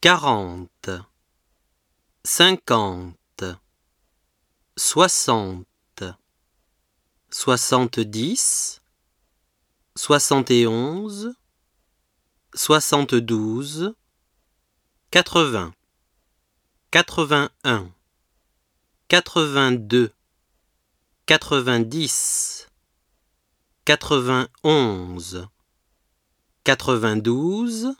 quarante, cinquante, soixante, soixante-dix, soixante et onze, soixante-douze, quatre-vingts, quatre-vingt-un, quatre-vingt-deux, quatre-vingt-dix, quatre-vingt-onze, quatre-vingt-douze.